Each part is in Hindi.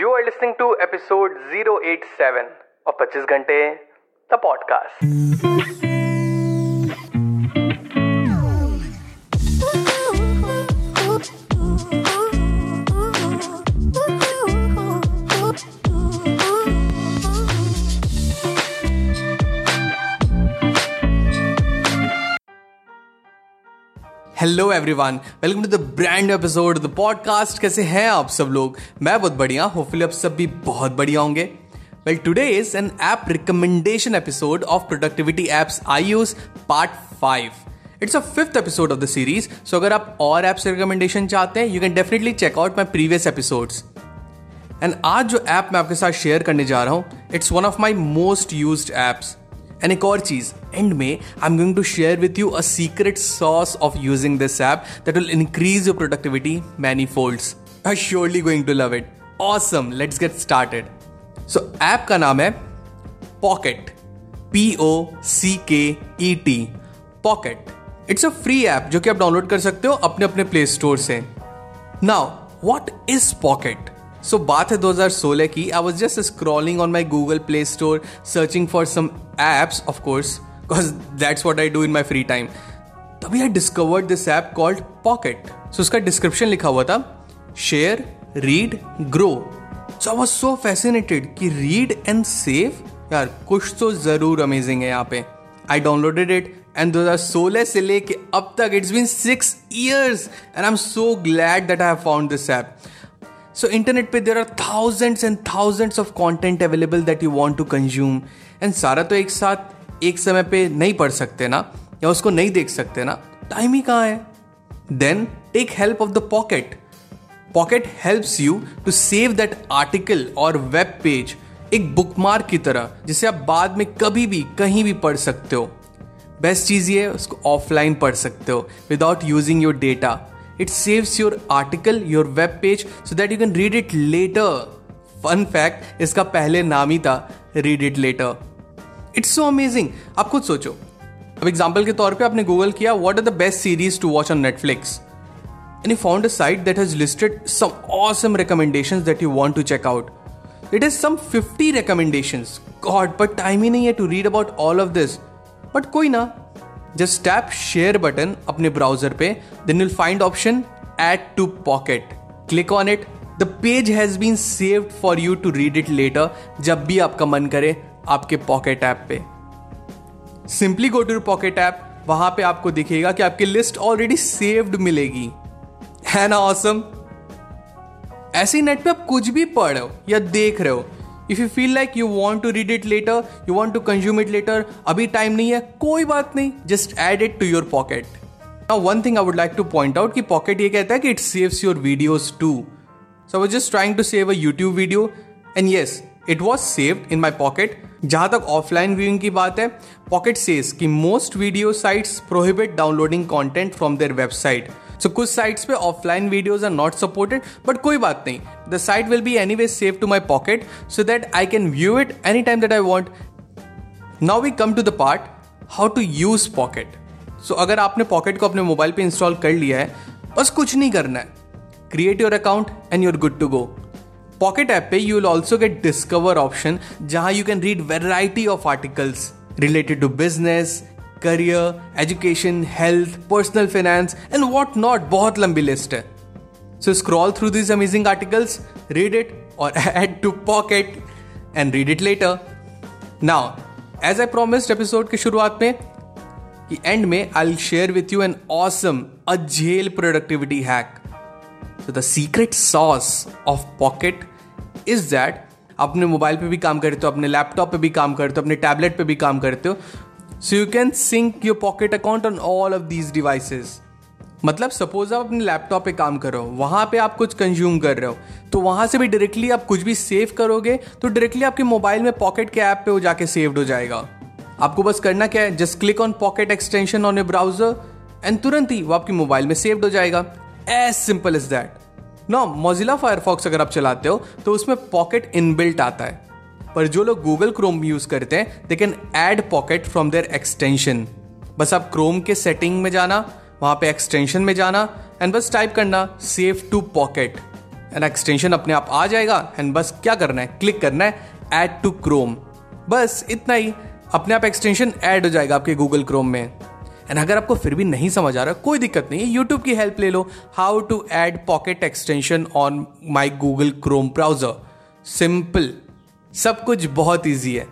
You are listening to episode 087 of 25 घंटे the podcast. Hello everyone welcome to the brand episode the podcast कैसे हैं आप सब लोग? मैं बहुत बढ़िया होपफुली आप सब भी बहुत बढ़िया होंगे। Well today is an app recommendation episode of productivity apps I use part five it's a fifth episode of the series so अगर आप और एप्स रिकमेंडेशन चाहते हैं you can definitely check out my previous episodes and आज जो ऐप मैं आपके साथ शेयर करने जा रहा हूँ it's one of my most use apps and एक और चीज़ एंड में I am going to share with you a secret sauce of using this app that will increase your productivity many folds I surely going to love it awesome let's get started so app का नाम है Pocket P O C K E T Pocket it's a free app जो कि आप डाउनलोड कर सकते हो अपने अपने प्ले स्टोर से. Now what is Pocket so so, बात है 2016 की I was just scrolling on my Google Play Store searching for some apps of course because that's what I do in my free time तभी I discovered this app called Pocket so उसका डिस्क्रिप्शन लिखा हुआ था share read grow so I was so fascinated कि रीड एंड सेव यार कुछ तो ज़रूर अमेजिंग है यहाँ पे। आई डाउनलोडेड इट एंड 2016 से लेके अब तक it's been six years and I am so glad that I have found this app so internet पे there are thousands and thousands of content available that you want to consume and सारा तो एक साथ, एक समय पे नहीं पढ़ सकते ना, या उसको नहीं देख सकते ना। टाइम ही कहाँ है? Then take help of the Pocket Pocket helps you to save that article और वेब पेज एक बुकमार्क की तरह, जिसे आप बाद में कभी भी, कहीं भी पढ़ सकते हो। बेस्ट चीज़ ये उसको ऑफलाइन पढ़ सकते हो without using your data it saves your article, your web page, so that you can read it later. Fun fact इसका पहले नाम ही था Read It Later it's so amazing आप खुद सोचो अब एग्ज़ाम्पल के तौर पे आपने गूगल किया what are the best series to watch on Netflix and you found a site that has listed some awesome recommendations that you want to check out it is some 50 recommendations God but time ही नहीं है to read about all of this but कोई ना जस्ट टैप शेयर बटन अपने ब्राउज़र पे then you'll find option add to Pocket click on it the page has been saved for you to read it later जब भी आपका मन करे आपके पॉकेट ऐप पे. Simply go to Pocket app वहाँ पे आपको दिखेगा कि आपकी लिस्ट ऑलरेडी सेव्ड मिलेगी. है ना ऑसम ऐसे नेट पे आप कुछ भी पढ़ या देख रहे हो if you feel like you want to read it later you want to consume it later अभी टाइम नहीं है, कोई बात नहीं just add it to your Pocket one thing I would like to point out कि पॉकेट ये कहता है कि it saves your videos too so I just trying to save a YouTube video and yes it was saved in my Pocket जहाँ तक ऑफलाइन व्यूइंग की बात है पॉकेट सेज कि most video sites prohibit downloading content from their website so कुछ साइट्स पे offline videos are not supported but कोई बात नहीं। The site will be anyway save to my Pocket so that I can view it any time that I want now we come to the part how to use Pocket so अगर आपने पॉकेट को अपने मोबाइल पे इंस्टॉल कर लिया है, बस कुछ नहीं करना है। Create your account and you're good to go Pocket app पे you will also get discover option जहाँ you can read variety of articles related to business career education health personal finance and what not बहुत लंबी लिस्ट है। So scroll through this amazing articles read it और add to Pocket and read it later now as I promised episode की शुरुआत में, कि एंड में I share with you an awesome a झेल productivity hack so the secret sauce of Pocket is that अपने मोबाइल पे भी काम करते हो अपने लैपटॉप पे भी काम करते हो अपने टैबलेट पे भी काम करते हो so you can sync your Pocket account on all of these devices मतलब सपोज़ आप अपने लैपटॉप पे काम कर रहे हो, वहाँ पे आप कुछ कंज्यूम कर रहे हो तो वहाँ से भी डायरेक्टली आप कुछ भी सेव करोगे तो डायरेक्टली आपके मोबाइल में पॉकेट के ऐप पे वो जाके सेव्ड हो जाएगा। आपको बस करना क्या है just click on Pocket extension on a browser and तुरंत ही वो आपके मोबाइल में सेव्ड हो जाएगा। As simple is that no Mozilla Firefox अगर आप चलाते हो तो उसमें पॉकेट इनबिल्ट आता है। पर जो लोग गूगल क्रोम यूज़ करते हैं they can add Pocket from there extension बस आप क्रोम के सेटिंग में जाना, वहाँ पे एक्सटेंशन में जाना एंड बस टाइप करना save to Pocket and extension अपने आप आ जाएगा एंड बस क्या करना है? क्लिक करना है ऐड टू क्रोम बस इतना ही, अपने आप एक्सटेंशन ऐड हो जाएगा आपके गूगल क्रोम में. एंड अगर आपको फिर भी नहीं समझ आ रहा, कोई दिक्कत नहीं है यूट्यूब की हेल्प ले लो. How to add Pocket extension on my Google Chrome browser simple सब कुछ बहुत ईजी है।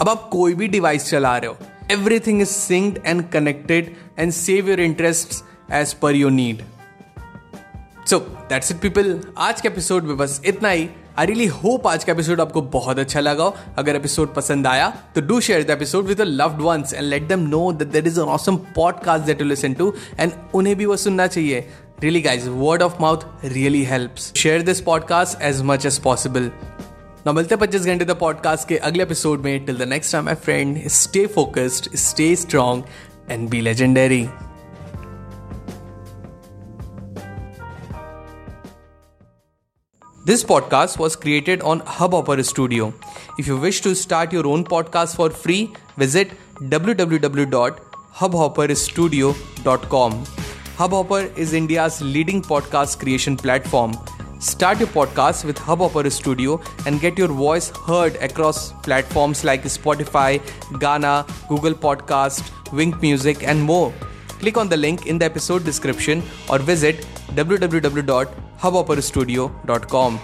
अब आप कोई भी डिवाइस चला रहे हो everything is synced and connected and save your interest as per your need so that's it people आज के एपिसोड में बस इतना ही। आई रियली होप आज का एपिसोड आपको बहुत अच्छा लगा हो। अगर एपिसोड पसंद आया तो do share the episode with loved ones and let them know that there is an awesome podcast that to listen to and उन्हें भी वो सुनना चाहिए। Really guys word of mouth really helps share this podcast as much as possible ना मिलते पच्चीस घंटे द पॉडकास्ट के अगले एपिसोड में till the next time my friend stay focused stay strong and be legendary This podcast was created on Hubhopper Studio. If you wish to start your own podcast for free, visit www.hubhopperstudio.com. Hubhopper is India's leading podcast creation platform. Start your podcast with Hubhopper Studio and get your voice heard across platforms like Spotify, Ghana, Google Podcast, Wink Music, and more. Click on the link in the episode description or visit www.hubhopperstudio.com.